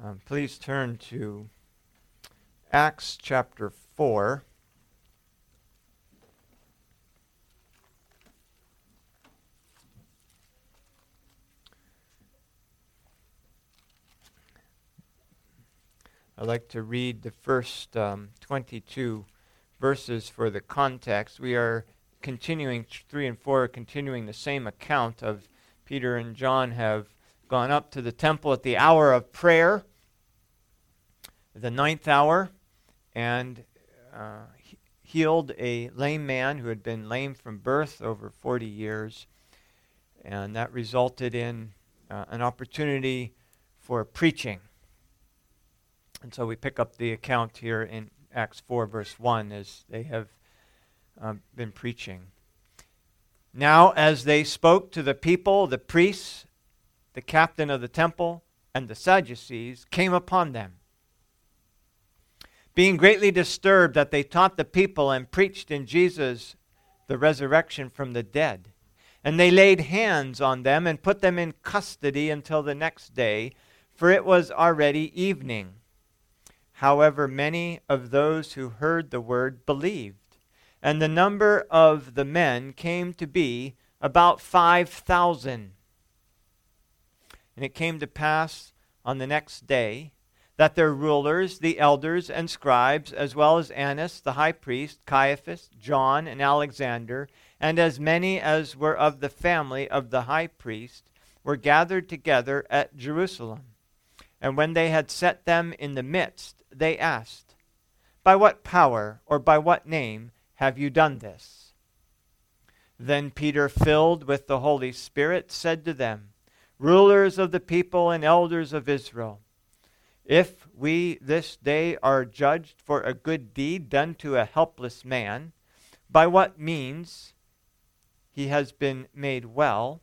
Um, please turn to Acts chapter 4. I'd like to read the first um, 22 verses for the context. We are continuing, 3 and 4 are continuing the same account of Peter and John have gone up to the temple at the hour of prayer, the ninth hour, and uh, healed a lame man who had been lame from birth over 40 years. And that resulted in uh, an opportunity for preaching. And so we pick up the account here in Acts 4, verse 1, as they have um, been preaching. Now, as they spoke to the people, the priests the captain of the temple, and the Sadducees came upon them. Being greatly disturbed that they taught the people and preached in Jesus the resurrection from the dead. And they laid hands on them and put them in custody until the next day, for it was already evening. However, many of those who heard the word believed, and the number of the men came to be about 5,000. And it came to pass on the next day that their rulers, the elders and scribes, as well as Annas the high priest, Caiaphas, John, and Alexander, and as many as were of the family of the high priest, were gathered together at Jerusalem. And when they had set them in the midst, they asked, By what power or by what name have you done this? Then Peter, filled with the Holy Spirit, said to them, rulers of the people and elders of Israel. If we this day are judged for a good deed done to a helpless man, by what means he has been made well,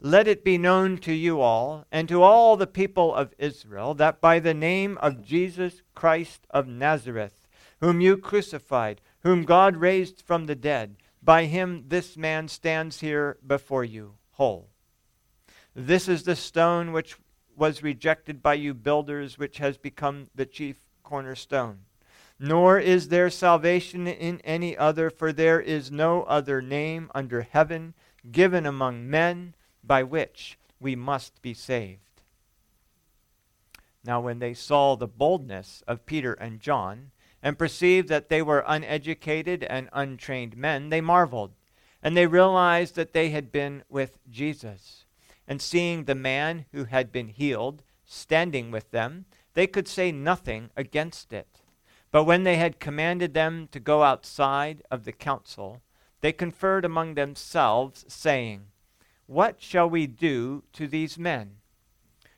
let it be known to you all and to all the people of Israel that by the name of Jesus Christ of Nazareth, whom you crucified, whom God raised from the dead, by him this man stands here before you whole. This is the stone which was rejected by you builders, which has become the chief cornerstone. Nor is there salvation in any other, for there is no other name under heaven given among men by which we must be saved. Now, when they saw the boldness of Peter and John, and perceived that they were uneducated and untrained men, they marveled, and they realized that they had been with Jesus and seeing the man who had been healed standing with them, they could say nothing against it. But when they had commanded them to go outside of the council, they conferred among themselves, saying, What shall we do to these men?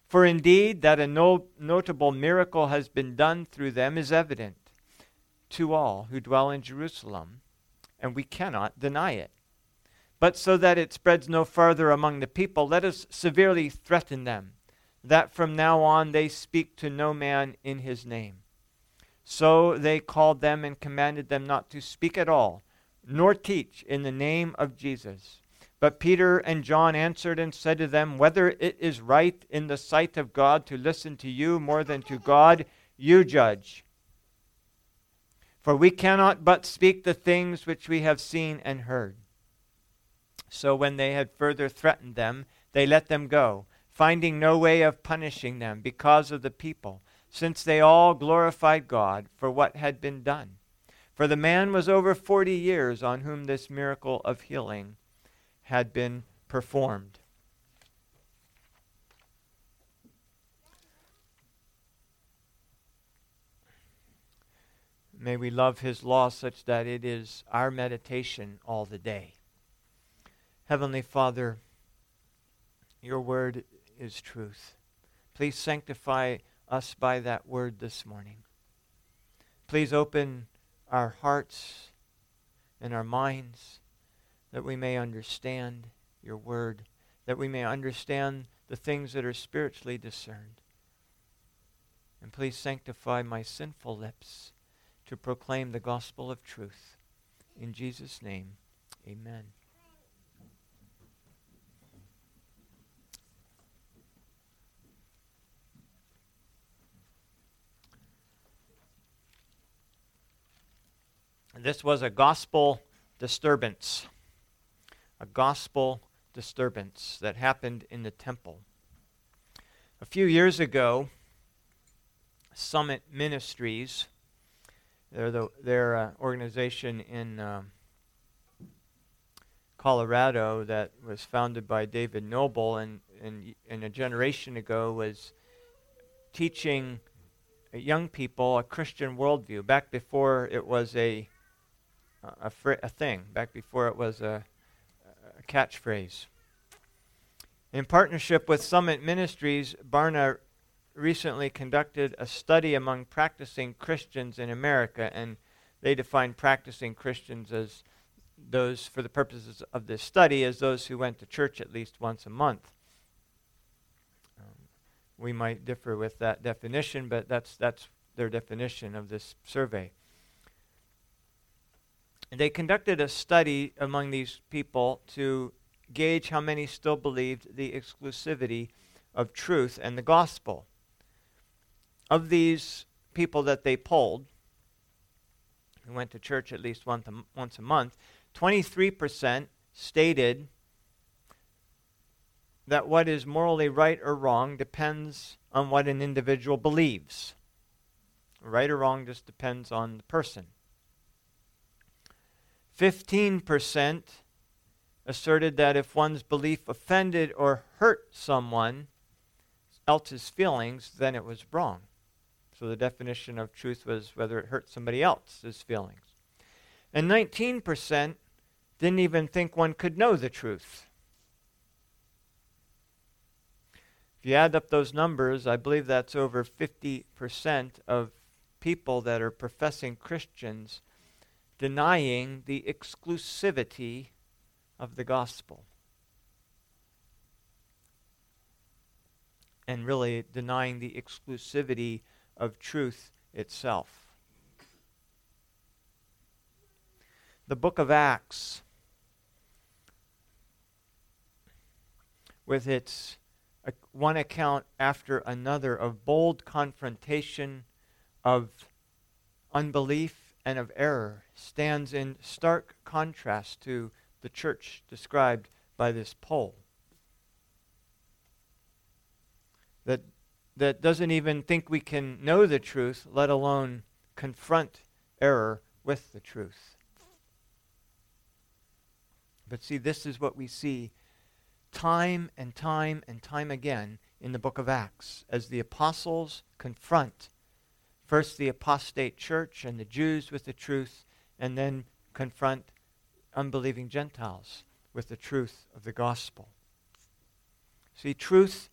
For indeed, that a no- notable miracle has been done through them is evident to all who dwell in Jerusalem, and we cannot deny it. But so that it spreads no further among the people, let us severely threaten them, that from now on they speak to no man in his name. So they called them and commanded them not to speak at all, nor teach in the name of Jesus. But Peter and John answered and said to them, Whether it is right in the sight of God to listen to you more than to God, you judge. For we cannot but speak the things which we have seen and heard. So when they had further threatened them, they let them go, finding no way of punishing them because of the people, since they all glorified God for what had been done. For the man was over forty years on whom this miracle of healing had been performed. May we love his law such that it is our meditation all the day. Heavenly Father, your word is truth. Please sanctify us by that word this morning. Please open our hearts and our minds that we may understand your word, that we may understand the things that are spiritually discerned. And please sanctify my sinful lips to proclaim the gospel of truth. In Jesus' name, amen. This was a gospel disturbance. A gospel disturbance that happened in the temple. A few years ago, Summit Ministries, they're the, their uh, organization in uh, Colorado that was founded by David Noebel and, and, and a generation ago was teaching young people a Christian worldview back before it was a, a, fr- a thing, back before it was a, a catchphrase. In partnership with Summit Ministries, Barna recently conducted a study among practicing Christians in America, and they define practicing Christians as those, for the purposes of this study, as those who went to church at least once a month. Um, we might differ with that definition, but that's, that's their definition of this survey. They conducted a study among these people to gauge how many still believed the exclusivity of truth and the gospel. Of these people that they polled, who went to church at least once a, once a month, 23% stated that what is morally right or wrong depends on what an individual believes. Right or wrong just depends on the person. 15% asserted that if one's belief offended or hurt someone else's feelings, then it was wrong. So the definition of truth was whether it hurt somebody else's feelings. And 19% didn't even think one could know the truth. If you add up those numbers, I believe that's over 50% of people that are professing Christians denying the exclusivity of the gospel. And really denying the exclusivity of truth itself. The book of Acts, with its uh, one account after another of bold confrontation, of unbelief, and of error, stands in stark contrast to the church described by this poll. That, that doesn't even think we can know the truth, let alone confront error with the truth. But see, this is what we see time and time and time again in the book of Acts as the apostles confront first the apostate church and the Jews with the truth, and then confront unbelieving Gentiles with the truth of the gospel. See, truth,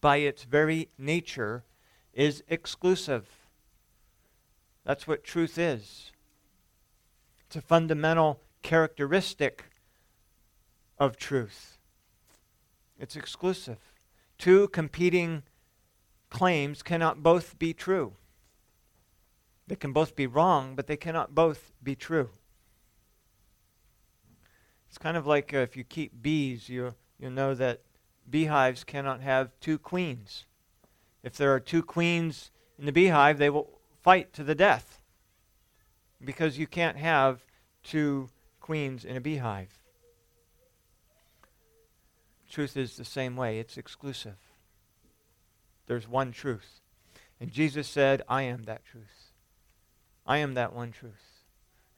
by its very nature, is exclusive. That's what truth is. It's a fundamental characteristic of truth. It's exclusive. Two competing claims cannot both be true. They can both be wrong, but they cannot both be true. It's kind of like uh, if you keep bees, you, you know that beehives cannot have two queens. If there are two queens in the beehive, they will fight to the death because you can't have two queens in a beehive. Truth is the same way, it's exclusive. There's one truth. And Jesus said, I am that truth. I am that one truth.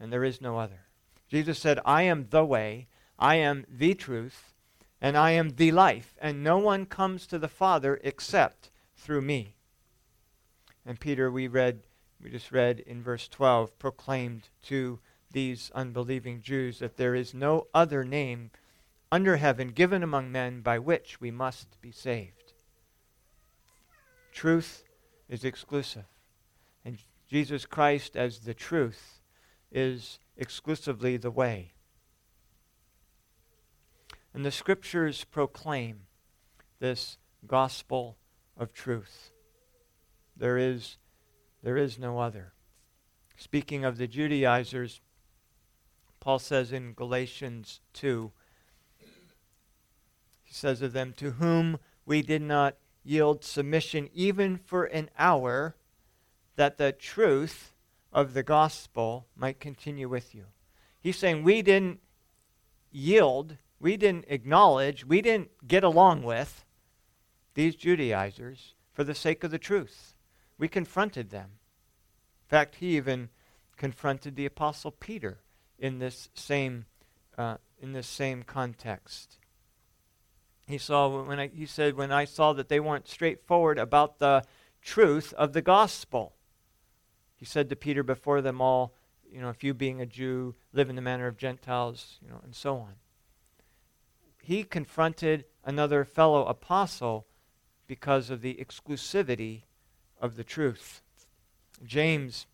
And there is no other. Jesus said, I am the way, I am the truth, and I am the life, and no one comes to the Father except through me. And Peter, we read, we just read in verse 12, proclaimed to these unbelieving Jews that there is no other name under heaven given among men by which we must be saved. Truth is exclusive, and Jesus Christ, as the truth, is exclusively the way. And the scriptures proclaim this gospel of truth. There is, there is no other. Speaking of the Judaizers, Paul says in Galatians 2, he says of them, To whom we did not yield submission even for an hour, that the truth of the gospel might continue with you. He's saying we didn't yield, we didn't acknowledge, we didn't get along with these Judaizers for the sake of the truth. We confronted them. In fact, he even confronted the apostle Peter in this same uh, in this same context. He saw when I, he said when I saw that they weren't straightforward about the truth of the gospel. He said to Peter before them all, you know, if you being a Jew live in the manner of Gentiles, you know, and so on. He confronted another fellow apostle because of the exclusivity of the truth. James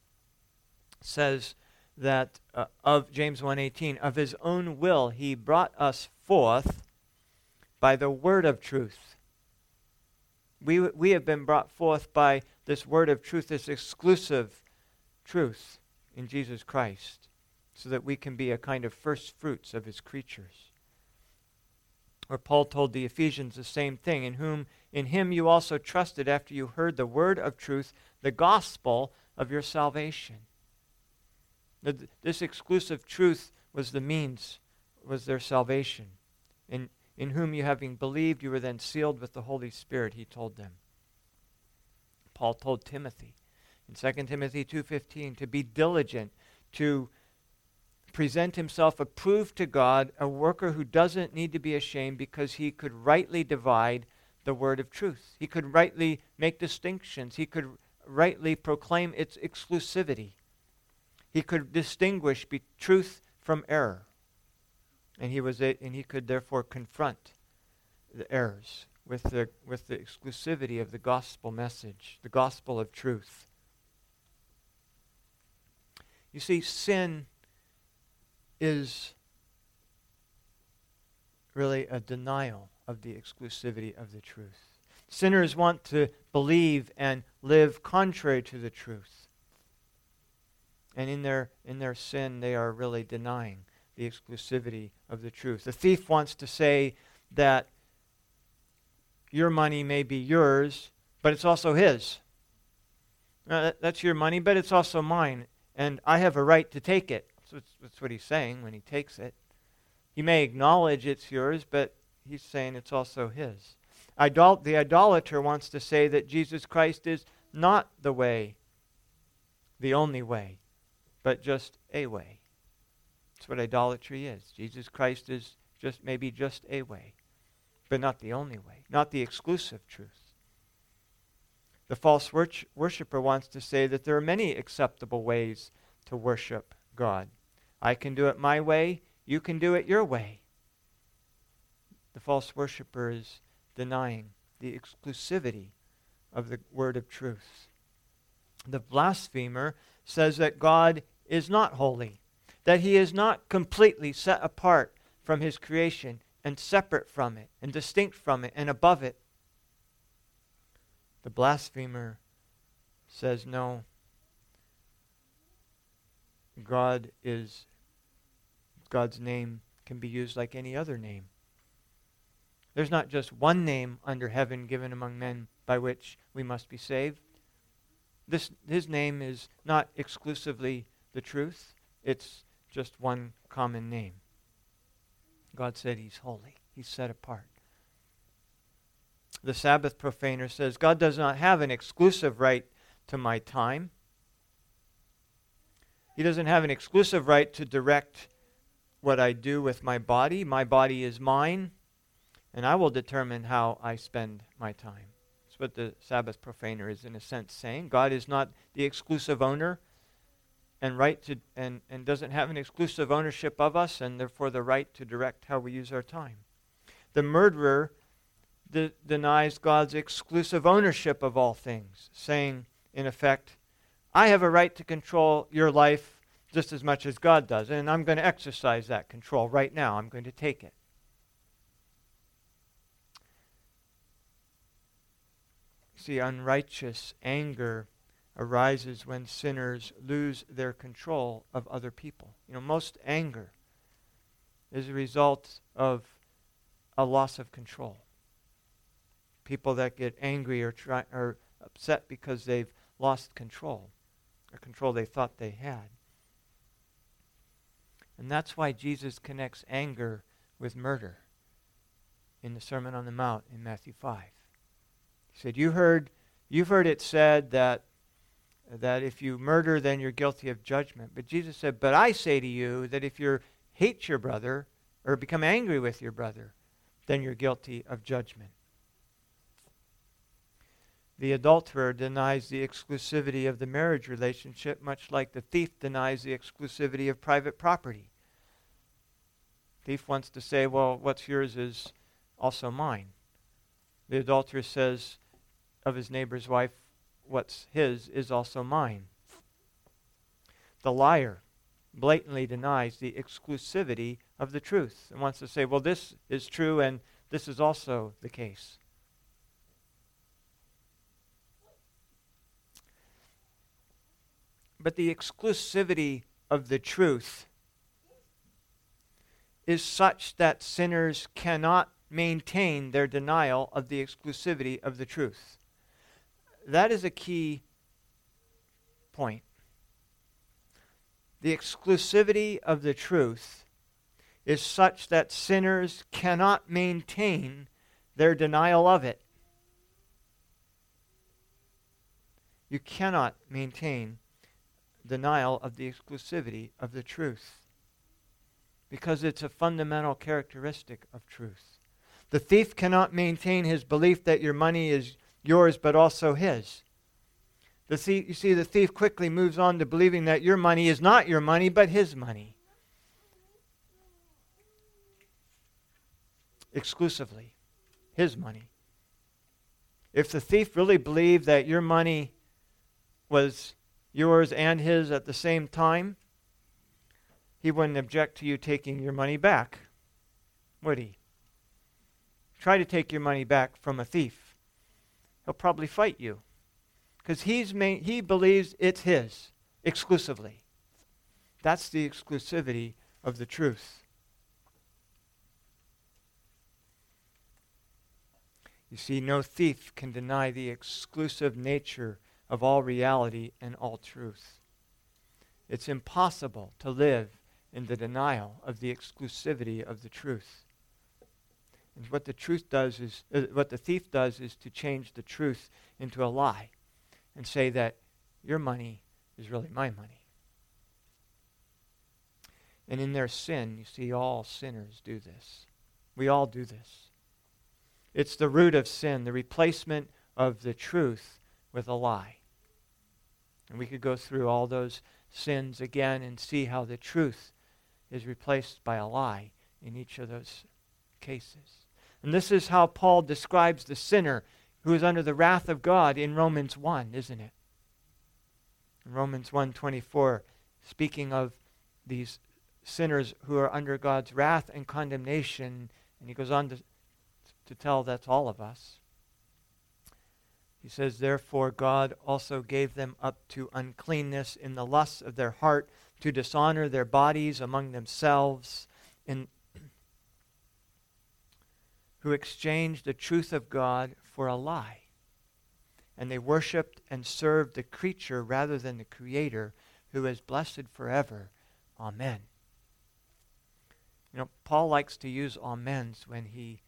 says that uh, of James 1:18 of his own will he brought us forth by the word of truth. We, we have been brought forth by this word of truth, this exclusive truth in Jesus Christ, so that we can be a kind of first fruits of his creatures. Or Paul told the Ephesians the same thing, in whom in him you also trusted after you heard the word of truth, the gospel of your salvation. This exclusive truth was the means, was their salvation. In, in whom you having believed, you were then sealed with the Holy Spirit, he told them. Paul told Timothy in 2 Timothy 2.15 to be diligent, to present himself approved to God, a worker who doesn't need to be ashamed because he could rightly divide the word of truth. He could rightly make distinctions. He could rightly proclaim its exclusivity. He could distinguish be truth from error. And he, was a, and he could therefore confront the errors with the, with the exclusivity of the gospel message, the gospel of truth. You see, sin is really a denial of the exclusivity of the truth. Sinners want to believe and live contrary to the truth. And in their, in their sin, they are really denying the exclusivity of the truth. The thief wants to say that your money may be yours, but it's also his. Uh, that's your money, but it's also mine, and I have a right to take it. So that's what he's saying when he takes it. He may acknowledge it's yours, but he's saying it's also his. Idol- the idolater wants to say that Jesus Christ is not the way, the only way, but just a way. That's what idolatry is. Jesus Christ is just maybe just a way, but not the only way, not the exclusive truth. The false wor- worshiper wants to say that there are many acceptable ways to worship God. I can do it my way, you can do it your way. The false worshiper is denying the exclusivity of the word of truth. The blasphemer says that God is not holy, that he is not completely set apart from his creation and separate from it and distinct from it and above it. The blasphemer says, no, God is God's name can be used like any other name. There's not just one name under heaven given among men by which we must be saved. This, his name is not exclusively the truth, it's just one common name. God said he's holy, he's set apart. The Sabbath profaner says God does not have an exclusive right to my time. He doesn't have an exclusive right to direct what I do with my body. My body is mine, and I will determine how I spend my time. That's what the Sabbath profaner is, in a sense, saying. God is not the exclusive owner and right to and, and doesn't have an exclusive ownership of us and therefore the right to direct how we use our time. The murderer de- denies God's exclusive ownership of all things, saying, in effect, I have a right to control your life just as much as God does, and I'm going to exercise that control right now. I'm going to take it. See, unrighteous anger arises when sinners lose their control of other people. You know, most anger is a result of a loss of control. People that get angry or try, are upset because they've lost control a control they thought they had. And that's why Jesus connects anger with murder in the Sermon on the Mount in Matthew 5. He said, You heard you've heard it said that that if you murder then you're guilty of judgment. But Jesus said, But I say to you that if you hate your brother or become angry with your brother, then you're guilty of judgment. The adulterer denies the exclusivity of the marriage relationship, much like the thief denies the exclusivity of private property. Thief wants to say, well, what's yours is also mine. The adulterer says of his neighbor's wife, what's his is also mine. The liar blatantly denies the exclusivity of the truth and wants to say, well, this is true and this is also the case. But the exclusivity of the truth is such that sinners cannot maintain their denial of the exclusivity of the truth. That is a key point. The exclusivity of the truth is such that sinners cannot maintain their denial of it. You cannot maintain denial of the exclusivity of the truth because it's a fundamental characteristic of truth. The thief cannot maintain his belief that your money is yours but also his. The thief, you see, the thief quickly moves on to believing that your money is not your money but his money. Exclusively. His money. If the thief really believed that your money was yours and his at the same time, he wouldn't object to you taking your money back, would he? Try to take your money back from a thief. He'll probably fight you because he's he believes it's his exclusively. That's the exclusivity of the truth. You see, no thief can deny the exclusive nature of all reality and all truth. It's impossible to live in the denial of the exclusivity of the truth. And what the truth does is, uh, what the thief does is to change the truth into a lie and say that your money is really my money. And in their sin, you see, all sinners do this. We all do this. It's the root of sin, the replacement of the truth with a lie. And we could go through all those sins again and see how the truth is replaced by a lie in each of those cases. And this is how Paul describes the sinner who is under the wrath of God in Romans 1, isn't it? In Romans 1:24, speaking of these sinners who are under God's wrath and condemnation, and he goes on to, to tell that's all of us. He says, Therefore, God also gave them up to uncleanness in the lusts of their heart, to dishonor their bodies among themselves, in, who exchanged the truth of God for a lie. And they worshiped and served the creature rather than the Creator, who is blessed forever. Amen. You know, Paul likes to use amens when he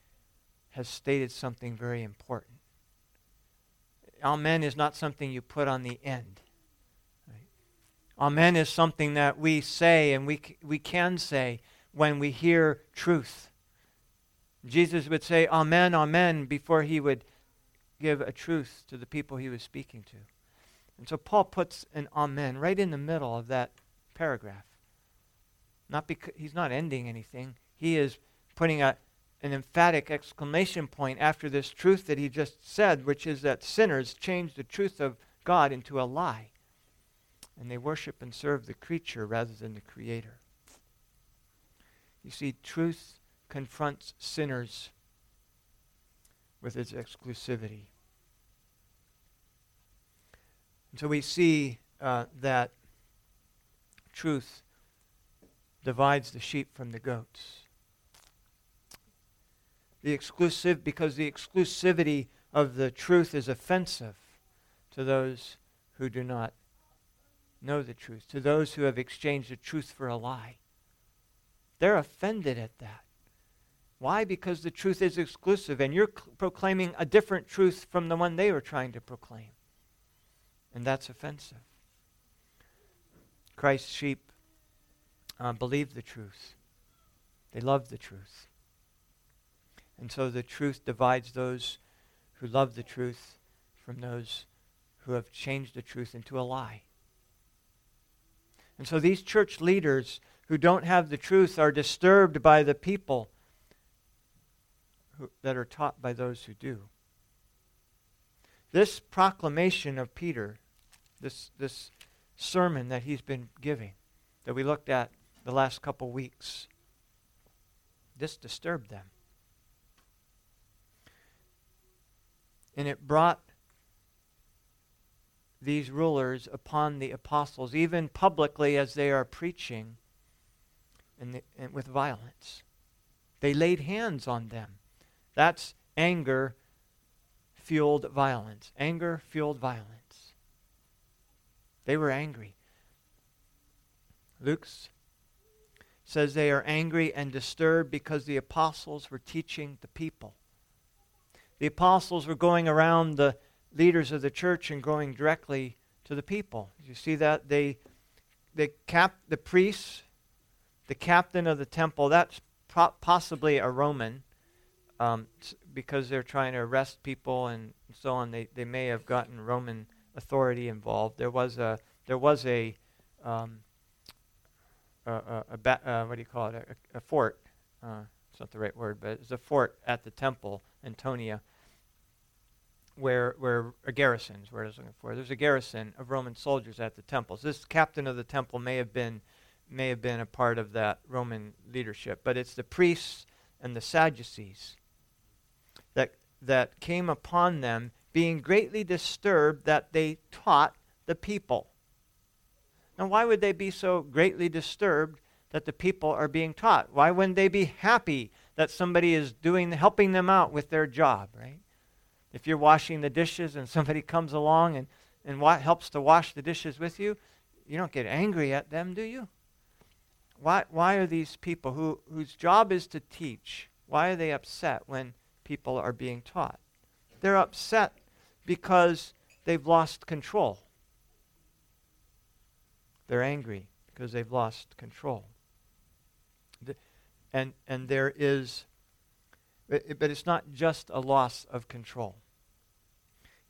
has stated something very important. Amen is not something you put on the end. Amen is something that we say and we, we can say when we hear truth. Jesus would say, Amen, Amen, before he would give a truth to the people he was speaking to. And so Paul puts an Amen right in the middle of that paragraph. Not because he's not ending anything. He is putting a, an emphatic exclamation point after this truth that he just said, which is that sinners change the truth of God into a lie. And they worship and serve the creature rather than the creator. You see, truth confronts sinners with its exclusivity. And so we see uh, that truth divides the sheep from the goats the exclusive because the exclusivity of the truth is offensive to those who do not know the truth, to those who have exchanged the truth for a lie. They're offended at that. Why? Because the truth is exclusive, and you're cl- proclaiming a different truth from the one they were trying to proclaim. And that's offensive. Christ's sheep uh, believe the truth, they love the truth. And so the truth divides those who love the truth from those who have changed the truth into a lie. And so these church leaders who don't have the truth are disturbed by the people who, that are taught by those who do. This proclamation of Peter, this, this sermon that he's been giving, that we looked at the last couple weeks, this disturbed them. And it brought these rulers upon the apostles, even publicly as they are preaching and, the, and with violence. They laid hands on them. That's anger fueled violence. Anger fueled violence. They were angry. Luke's says they are angry and disturbed because the apostles were teaching the people. The apostles were going around the leaders of the church and going directly to the people. You see that they they cap the priests, the captain of the temple. That's possibly a Roman, um, because they're trying to arrest people and so on. They they may have gotten Roman authority involved. There was a there was a um, a, a, a ba- uh, what do you call it a, a fort. Uh, it's not the right word, but it's a fort at the temple, Antonia where, where a garrison is where I was looking for. There's a garrison of Roman soldiers at the temples. This captain of the temple may have been may have been a part of that Roman leadership, but it's the priests and the Sadducees that came upon them, being greatly disturbed that they taught the people. Now, why would they be so greatly disturbed that the people are being taught? Why wouldn't they be happy that somebody is doing helping them out with their job, right? If you're washing the dishes and somebody comes along and, and wa- helps to wash the dishes with you, you don't get angry at them, do you? Why, why are these people who, whose job is to teach, why are they upset when people are being taught? They're upset because they've lost control. They're angry because they've lost control. The, and, and there is but it's not just a loss of control.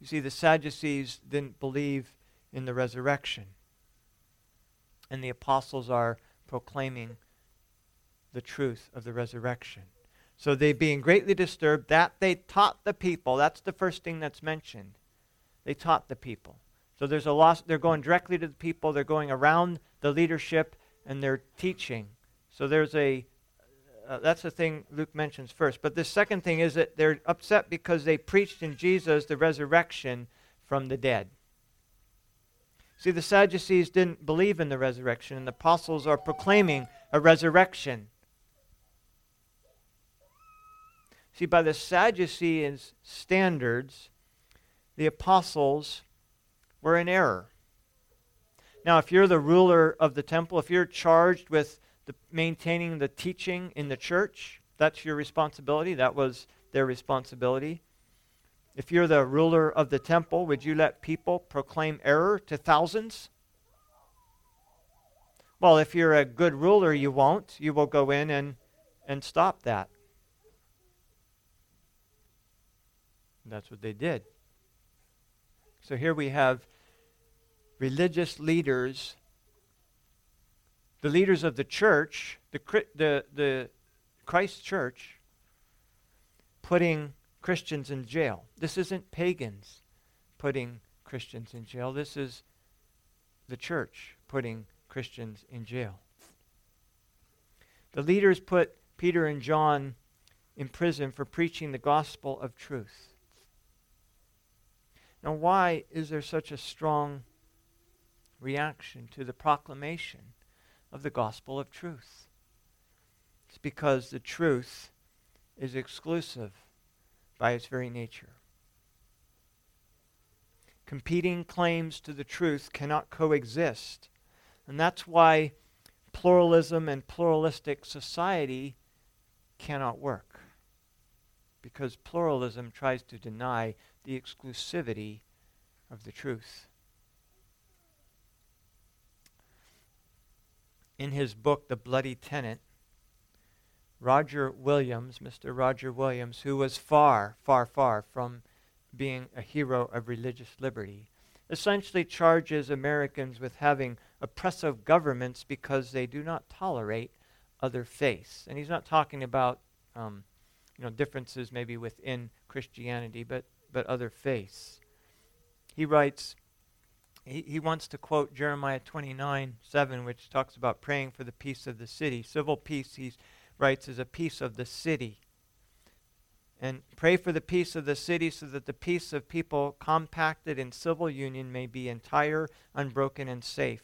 You see, the Sadducees didn't believe in the resurrection. And the apostles are proclaiming the truth of the resurrection. So they being greatly disturbed that they taught the people. That's the first thing that's mentioned. They taught the people. So there's a loss. They're going directly to the people. They're going around the leadership and they're teaching. So there's a uh, that's the thing Luke mentions first. But the second thing is that they're upset because they preached in Jesus the resurrection from the dead. See, the Sadducees didn't believe in the resurrection, and the apostles are proclaiming a resurrection. See, by the Sadducees' standards, the apostles were in error. Now, if you're the ruler of the temple, if you're charged with the, maintaining the teaching in the church. That's your responsibility. That was their responsibility. If you're the ruler of the temple, would you let people proclaim error to thousands? Well, if you're a good ruler, you won't. You will go in and, and stop that. That's what they did. So here we have religious leaders the leaders of the church, the, the, the Christ church, putting Christians in jail. This isn't pagans putting Christians in jail. This is the church putting Christians in jail. The leaders put Peter and John in prison for preaching the gospel of truth. Now, why is there such a strong reaction to the proclamation of the gospel of truth. It's because the truth is exclusive by its very nature. Competing claims to the truth cannot coexist. And that's why pluralism and pluralistic society cannot work. Because pluralism tries to deny the exclusivity of the truth. In his book, The Bloody Tenet, Roger Williams, Mr. Roger Williams, who was far, far, far from being a hero of religious liberty, essentially charges Americans with having oppressive governments because they do not tolerate other faiths. And he's not talking about um, you know differences maybe within Christianity, but but other faiths. He writes. He, he wants to quote Jeremiah 29 7, which talks about praying for the peace of the city. Civil peace, he writes, is a peace of the city and pray for the peace of the city so that the peace of people compacted in civil union may be entire, unbroken, and safe.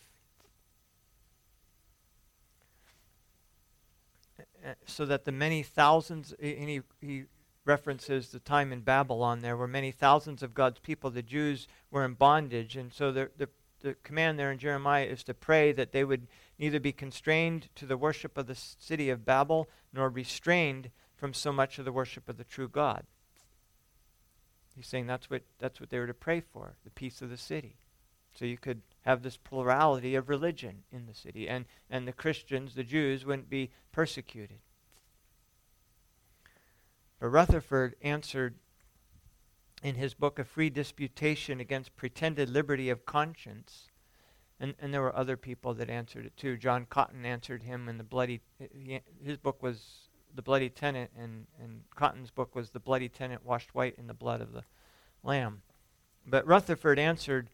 Eh, eh, so that the many thousands, and he, he references the time in Babylon there, where many thousands of God's people, the Jews, were in bondage. And so the, the, the command there in Jeremiah is to pray that they would neither be constrained to the worship of the city of Babel nor restrained from so much of the worship of the true God. He's saying that's what, that's what they were to pray for, the peace of the city. So you could have this plurality of religion in the city, and, and the Christians, the Jews, wouldn't be persecuted. But Rutherford answered in his book, A Free Disputation Against Pretended Liberty of Conscience, and, and there were other people that answered it too. John Cotton answered him in the bloody, his book was the bloody tenant, and, and Cotton's book was the bloody tenant washed white in the blood of the Lamb. But Rutherford answered,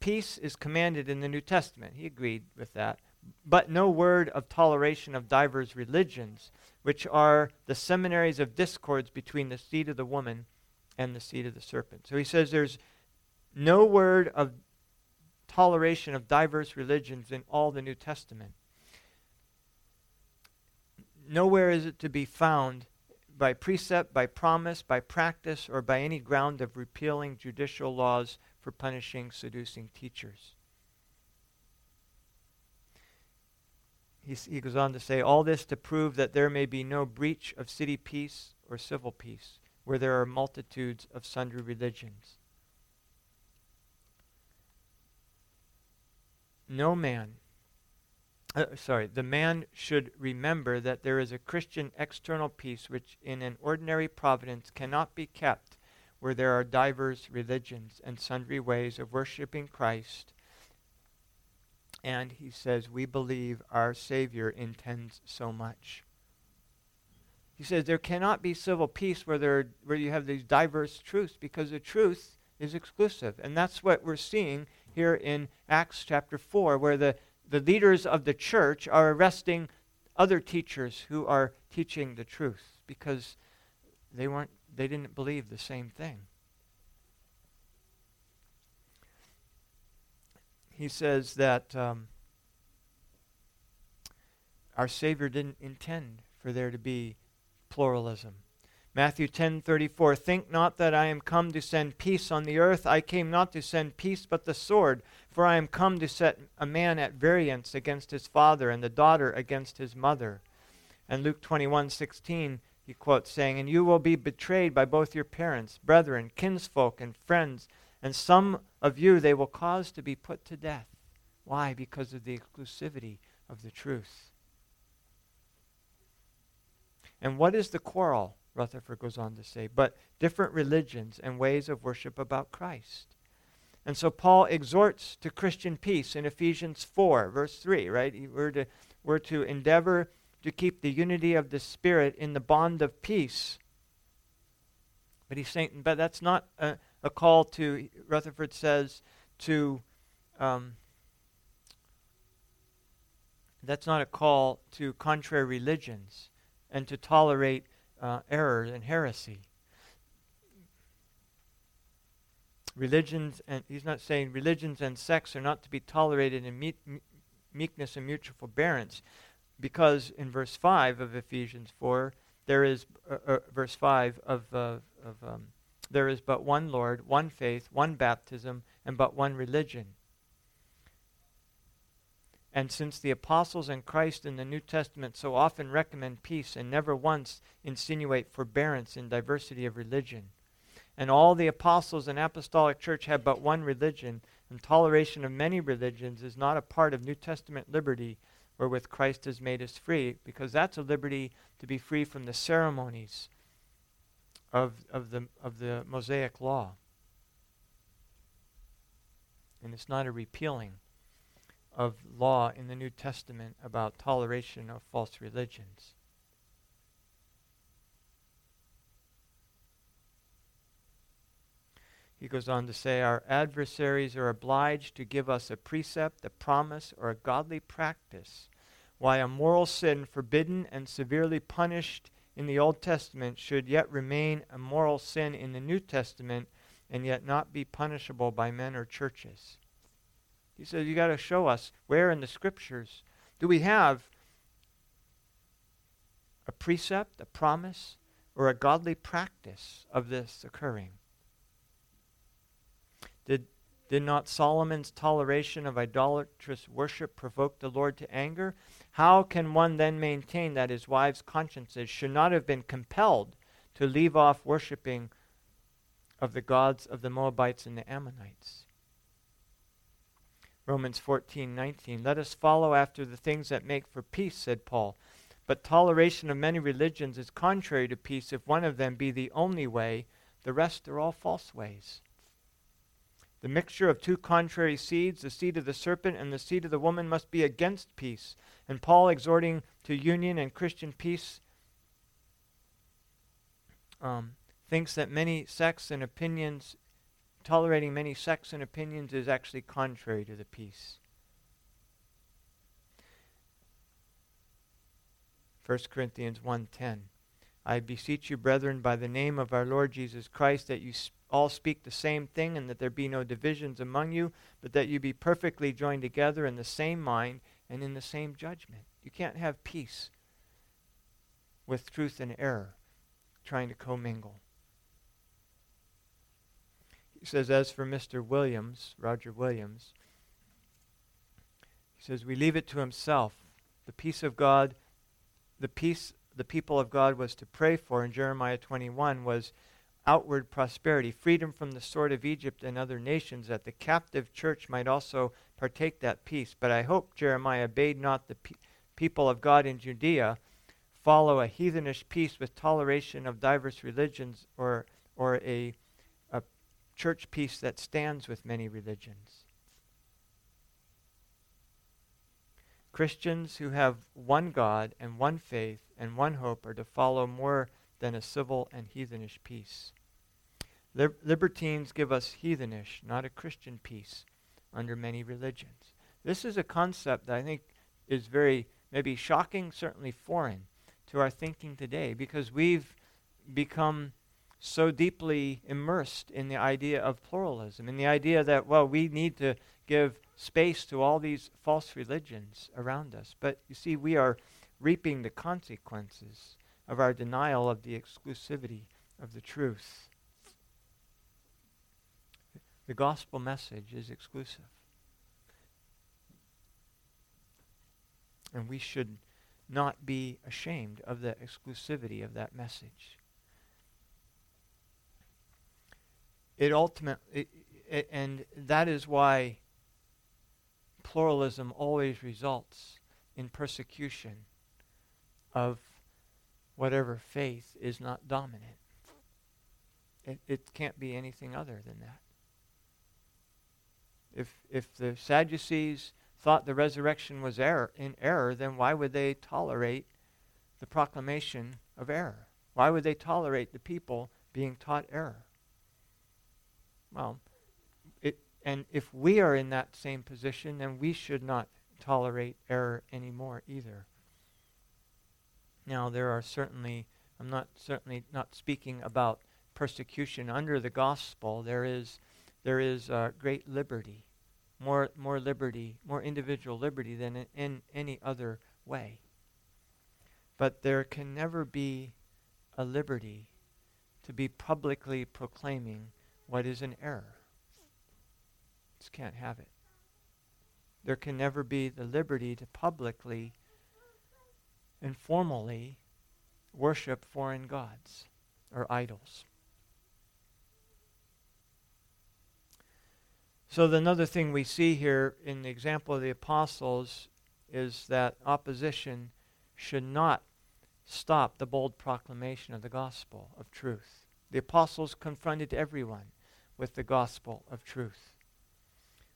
Peace is commanded in the New Testament. He agreed with that. But no word of toleration of divers religions, which are the seminaries of discords between the seed of the woman and the seed of the serpent. So he says there's no word of toleration of diverse religions in all the New Testament nowhere is it to be found by precept, by promise, by practice, or by any ground of repealing judicial laws for punishing seducing teachers. He, he goes on to say, All this to prove that there may be no breach of city peace or civil peace, where there are multitudes of sundry religions. No man uh, sorry, the man should remember that there is a Christian external peace which in an ordinary providence cannot be kept where there are divers religions and sundry ways of worshiping Christ. And he says, We believe our Savior intends so much. He says there cannot be civil peace where, there, where you have these diverse truths because the truth is exclusive. And that's what we're seeing here in Acts chapter 4, where the, the leaders of the church are arresting other teachers who are teaching the truth because they weren't they didn't believe the same thing. He says that um, our Savior didn't intend for there to be pluralism. Matthew 10:34 Think not that I am come to send peace on the earth. I came not to send peace but the sword. For I am come to set a man at variance against his father and the daughter against his mother. And Luke 21:16 he quotes saying and you will be betrayed by both your parents brethren kinsfolk and friends and some of you they will cause to be put to death why because of the exclusivity of the truth and what is the quarrel Rutherford goes on to say, but different religions and ways of worship about Christ. And so Paul exhorts to Christian peace in Ephesians 4, verse 3, right? We're to, we're to endeavor to keep the unity of the Spirit in the bond of peace. But he's saying, but that's not a call to, Rutherford says, to, um, that's not a call to contrary religions and to tolerate uh, error and heresy. Religions, and he's not saying religions and sects are not to be tolerated in me- meekness and mutual forbearance, because in verse 5 of Ephesians 4, there is, uh, uh, verse 5 of, uh, of um, there is but one Lord, one faith, one baptism, and but one religion. And since the apostles and Christ in the New Testament so often recommend peace and never once insinuate forbearance in diversity of religion, and all the apostles and apostolic church have but one religion, and toleration of many religions is not a part of New Testament liberty wherewith Christ has made us free, because that's a liberty to be free from the ceremonies of, of, the, of the Mosaic law. And it's not a repealing of law in the New Testament about toleration of false religions. He goes on to say, Our adversaries are obliged to give us a precept, a promise, or a godly practice, why a moral sin forbidden and severely punished in the Old Testament should yet remain a moral sin in the New Testament and yet not be punishable by men or churches. He says, You got to show us where in the scriptures do we have a precept, a promise, or a godly practice of this occurring. Did, did not Solomon's toleration of idolatrous worship provoke the Lord to anger? How can one then maintain that his wives' consciences should not have been compelled to leave off worshipping of the gods of the Moabites and the Ammonites? Romans 14:19 Let us follow after the things that make for peace said Paul but toleration of many religions is contrary to peace if one of them be the only way the rest are all false ways the mixture of two contrary seeds the seed of the serpent and the seed of the woman must be against peace and Paul exhorting to union and Christian peace um, thinks that many sects and opinions tolerating many sects and opinions is actually contrary to the peace. 1 Corinthians 1:10 I beseech you brethren by the name of our Lord Jesus Christ that you all speak the same thing and that there be no divisions among you but that you be perfectly joined together in the same mind and in the same judgment. You can't have peace with truth and error trying to commingle. He says, as for Mr. Williams, Roger Williams, he says, we leave it to himself. The peace of God, the peace the people of God was to pray for in Jeremiah 21 was outward prosperity, freedom from the sword of Egypt and other nations, that the captive church might also partake that peace. But I hope Jeremiah bade not the pe- people of God in Judea follow a heathenish peace with toleration of diverse religions or, or a church peace that stands with many religions. Christians who have one God and one faith and one hope are to follow more than a civil and heathenish peace. Lib- libertines give us heathenish, not a Christian peace, under many religions. This is a concept that I think is very, maybe shocking, certainly foreign to our thinking today because we've become so deeply immersed in the idea of pluralism, in the idea that, well, we need to give space to all these false religions around us. But you see, we are reaping the consequences of our denial of the exclusivity of the truth. The gospel message is exclusive. And we should not be ashamed of the exclusivity of that message. it ultimately, and that is why pluralism always results in persecution of whatever faith is not dominant. It, it can't be anything other than that. If, if the Sadducees thought the resurrection was error, in error, then why would they tolerate the proclamation of error? Why would they tolerate the people being taught error? Well, it, and if we are in that same position, then we should not tolerate error anymore either. Now, there are certainly, I'm not certainly not speaking about persecution under the gospel. There is, there is uh, great liberty, more, more liberty, more individual liberty than in, in any other way. But there can never be a liberty to be publicly proclaiming what is an error. Just can't have it. There can never be the liberty to publicly and formally worship foreign gods or idols. So, another thing we see here in the example of the apostles is that opposition should not stop the bold proclamation of the gospel of truth. The apostles confronted everyone with the gospel of truth.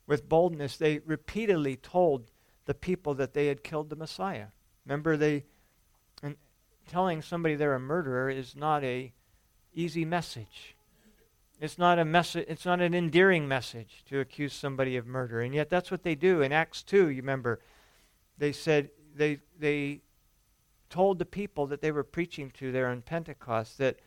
With boldness, they repeatedly told the people that they had killed the Messiah. Remember, they telling somebody they're a murderer is not a easy message. It's not a message it's not an endearing message to accuse somebody of murder. And yet that's what they do. In Acts 2, you remember, they said they they told the people that they were preaching to there on Pentecost that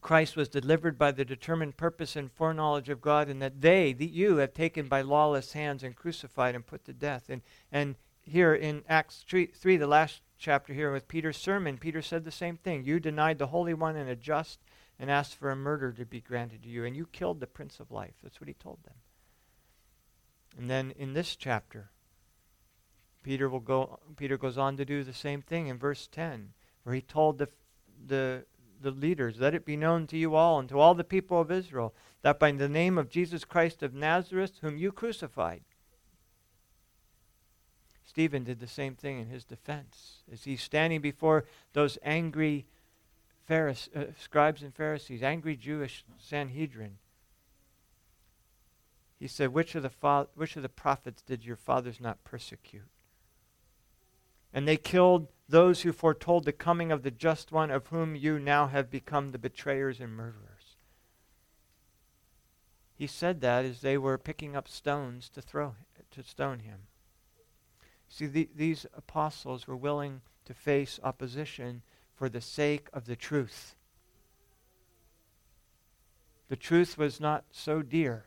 Christ was delivered by the determined purpose and foreknowledge of God, and that they, that you, have taken by lawless hands and crucified and put to death. And, and here in Acts 3, 3, the last chapter here with Peter's sermon, Peter said the same thing. You denied the Holy One and a just and asked for a murder to be granted to you, and you killed the Prince of Life. That's what he told them. And then in this chapter, Peter will go Peter goes on to do the same thing in verse 10, where he told the the the leaders, let it be known to you all and to all the people of Israel that by the name of Jesus Christ of Nazareth, whom you crucified. Stephen did the same thing in his defense. As he's standing before those angry Pharise- uh, scribes and Pharisees, angry Jewish Sanhedrin. He said, which of, the fa- which of the prophets did your fathers not persecute? And they killed those who foretold the coming of the just one, of whom you now have become the betrayers and murderers. He said that as they were picking up stones to throw to stone him. See, the, these apostles were willing to face opposition for the sake of the truth. The truth was not so dear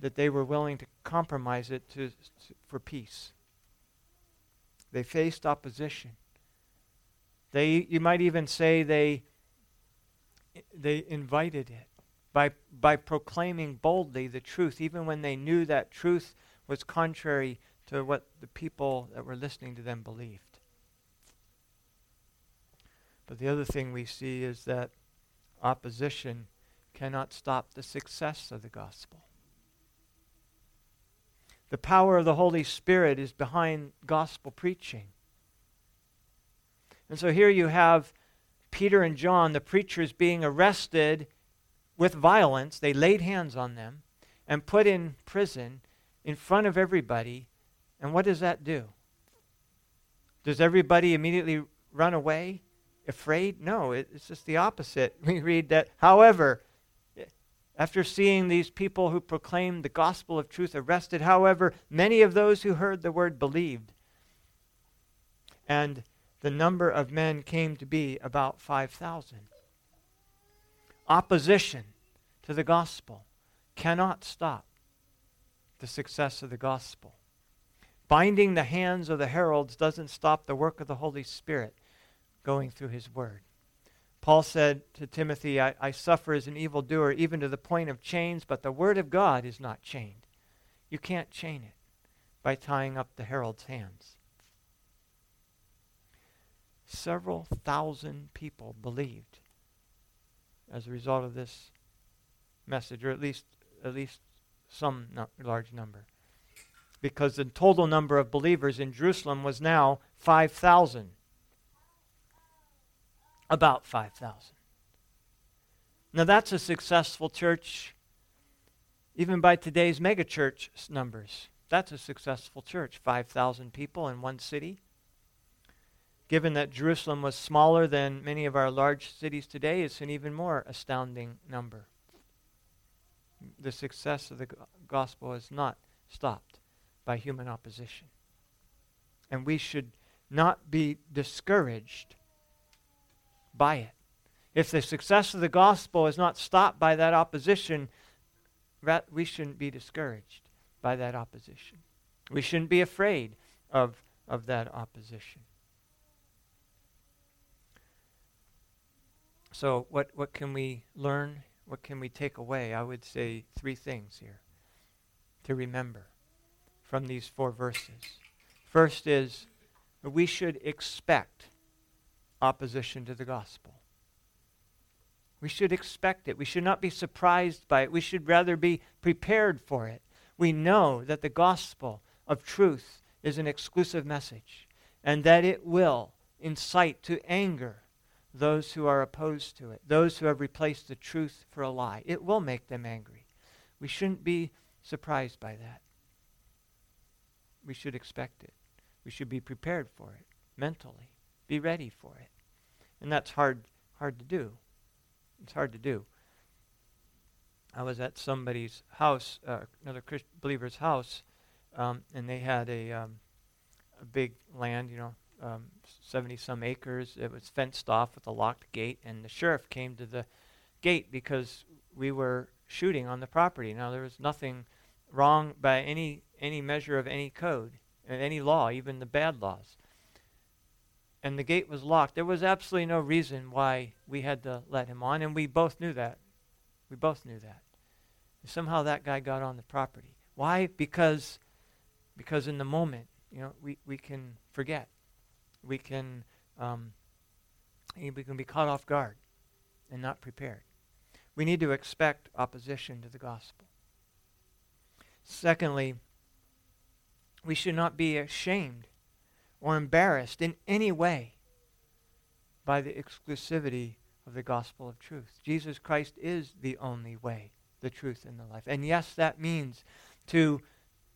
that they were willing to compromise it to, to, for peace. They faced opposition. They, you might even say they, they invited it by, by proclaiming boldly the truth, even when they knew that truth was contrary to what the people that were listening to them believed. But the other thing we see is that opposition cannot stop the success of the gospel. The power of the Holy Spirit is behind gospel preaching. And so here you have Peter and John, the preachers, being arrested with violence. They laid hands on them and put in prison in front of everybody. And what does that do? Does everybody immediately run away? afraid? No, it's just the opposite. We read that, however, after seeing these people who proclaimed the gospel of truth arrested, however, many of those who heard the word believed. And the number of men came to be about 5,000. Opposition to the gospel cannot stop the success of the gospel. Binding the hands of the heralds doesn't stop the work of the Holy Spirit going through his word. Paul said to Timothy, I, I suffer as an evildoer, even to the point of chains, but the word of God is not chained. You can't chain it by tying up the herald's hands. Several thousand people believed as a result of this message, or at least at least some no, large number. Because the total number of believers in Jerusalem was now 5,000 about 5,000. Now, that's a successful church, even by today's megachurch numbers. That's a successful church, 5,000 people in one city. Given that Jerusalem was smaller than many of our large cities today, it's an even more astounding number. The success of the gospel is not stopped by human opposition. And we should not be discouraged by it. If the success of the gospel is not stopped by that opposition, we shouldn't be discouraged by that opposition. We shouldn't be afraid of, of that opposition. So, what, what can we learn? What can we take away? I would say three things here to remember from these four verses. First is we should expect opposition to the gospel. We should expect it. We should not be surprised by it. We should rather be prepared for it. We know that the gospel of truth is an exclusive message and that it will incite to anger those who are opposed to it, those who have replaced the truth for a lie. It will make them angry. We shouldn't be surprised by that. We should expect it. We should be prepared for it mentally, be ready for it. And that's hard hard to do. It's hard to do. I was at somebody's house, uh, another Christ- believer's house, um, and they had a, um, a big land, you know, um, 70 some acres. It was fenced off with a locked gate, and the sheriff came to the gate because we were shooting on the property. Now, there was nothing wrong by any, any measure of any code, any law, even the bad laws. And the gate was locked. There was absolutely no reason why we had to let him on, and we both knew that. We both knew that. somehow that guy got on the property. Why? Because because in the moment, you know, we, we can forget. We can um, we can be caught off guard and not prepared. We need to expect opposition to the gospel. Secondly, we should not be ashamed or embarrassed in any way by the exclusivity of the gospel of truth. Jesus Christ is the only way, the truth, and the life. And yes, that means to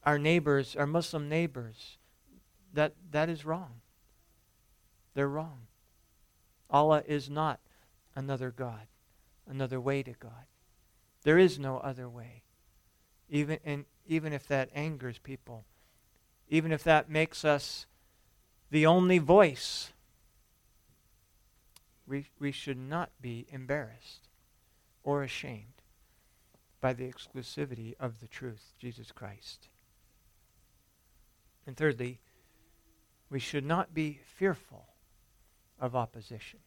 our neighbors, our Muslim neighbors, that that is wrong. They're wrong. Allah is not another God, another way to God. There is no other way. Even and even if that angers people, even if that makes us the only voice, we, we should not be embarrassed or ashamed by the exclusivity of the truth, Jesus Christ. And thirdly, we should not be fearful of opposition.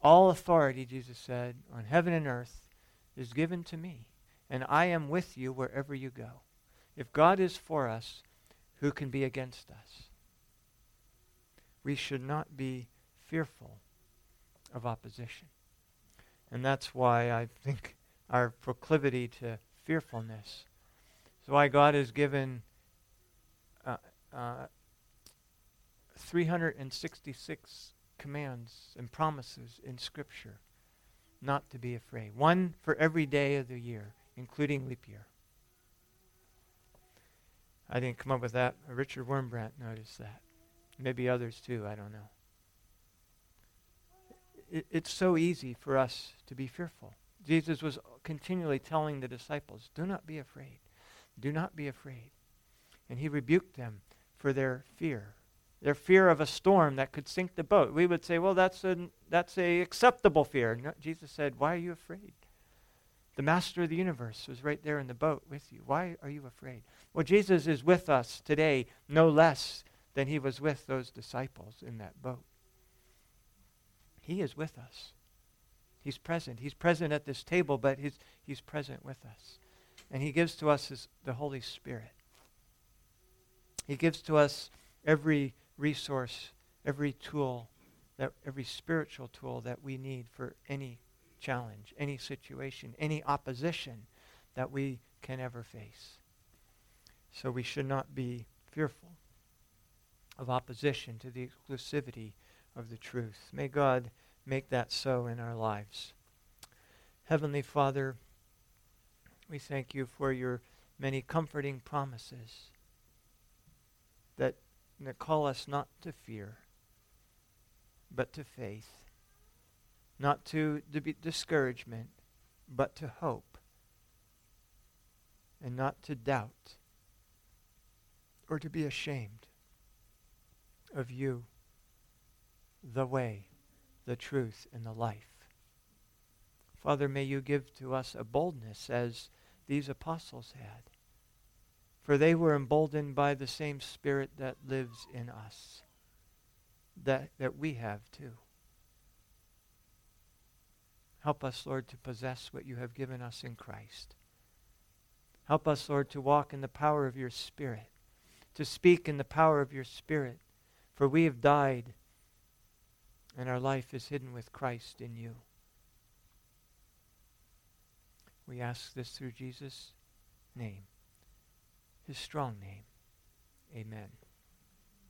All authority, Jesus said, on heaven and earth is given to me, and I am with you wherever you go. If God is for us, who can be against us? We should not be fearful of opposition. And that's why I think our proclivity to fearfulness is why God has given uh, uh, 366 commands and promises in Scripture not to be afraid. One for every day of the year, including leap year. I didn't come up with that. Richard Wurmbrand noticed that. Maybe others too, I don't know. It, it's so easy for us to be fearful. Jesus was continually telling the disciples, Do not be afraid. Do not be afraid. And he rebuked them for their fear, their fear of a storm that could sink the boat. We would say, well, that's a, that's a acceptable fear. No, Jesus said, why are you afraid? The master of the universe was right there in the boat with you. Why are you afraid? Well, Jesus is with us today no less than he was with those disciples in that boat. He is with us. He's present. He's present at this table, but he's, he's present with us. And he gives to us his, the Holy Spirit. He gives to us every resource, every tool, that, every spiritual tool that we need for any challenge, any situation, any opposition that we can ever face. So we should not be fearful of opposition to the exclusivity of the truth. May God make that so in our lives. Heavenly Father, we thank you for your many comforting promises that, that call us not to fear, but to faith not to discouragement, but to hope, and not to doubt or to be ashamed of you, the way, the truth, and the life. Father, may you give to us a boldness as these apostles had, for they were emboldened by the same Spirit that lives in us, that, that we have too. Help us, Lord, to possess what you have given us in Christ. Help us, Lord, to walk in the power of your Spirit, to speak in the power of your Spirit, for we have died, and our life is hidden with Christ in you. We ask this through Jesus' name, his strong name. Amen.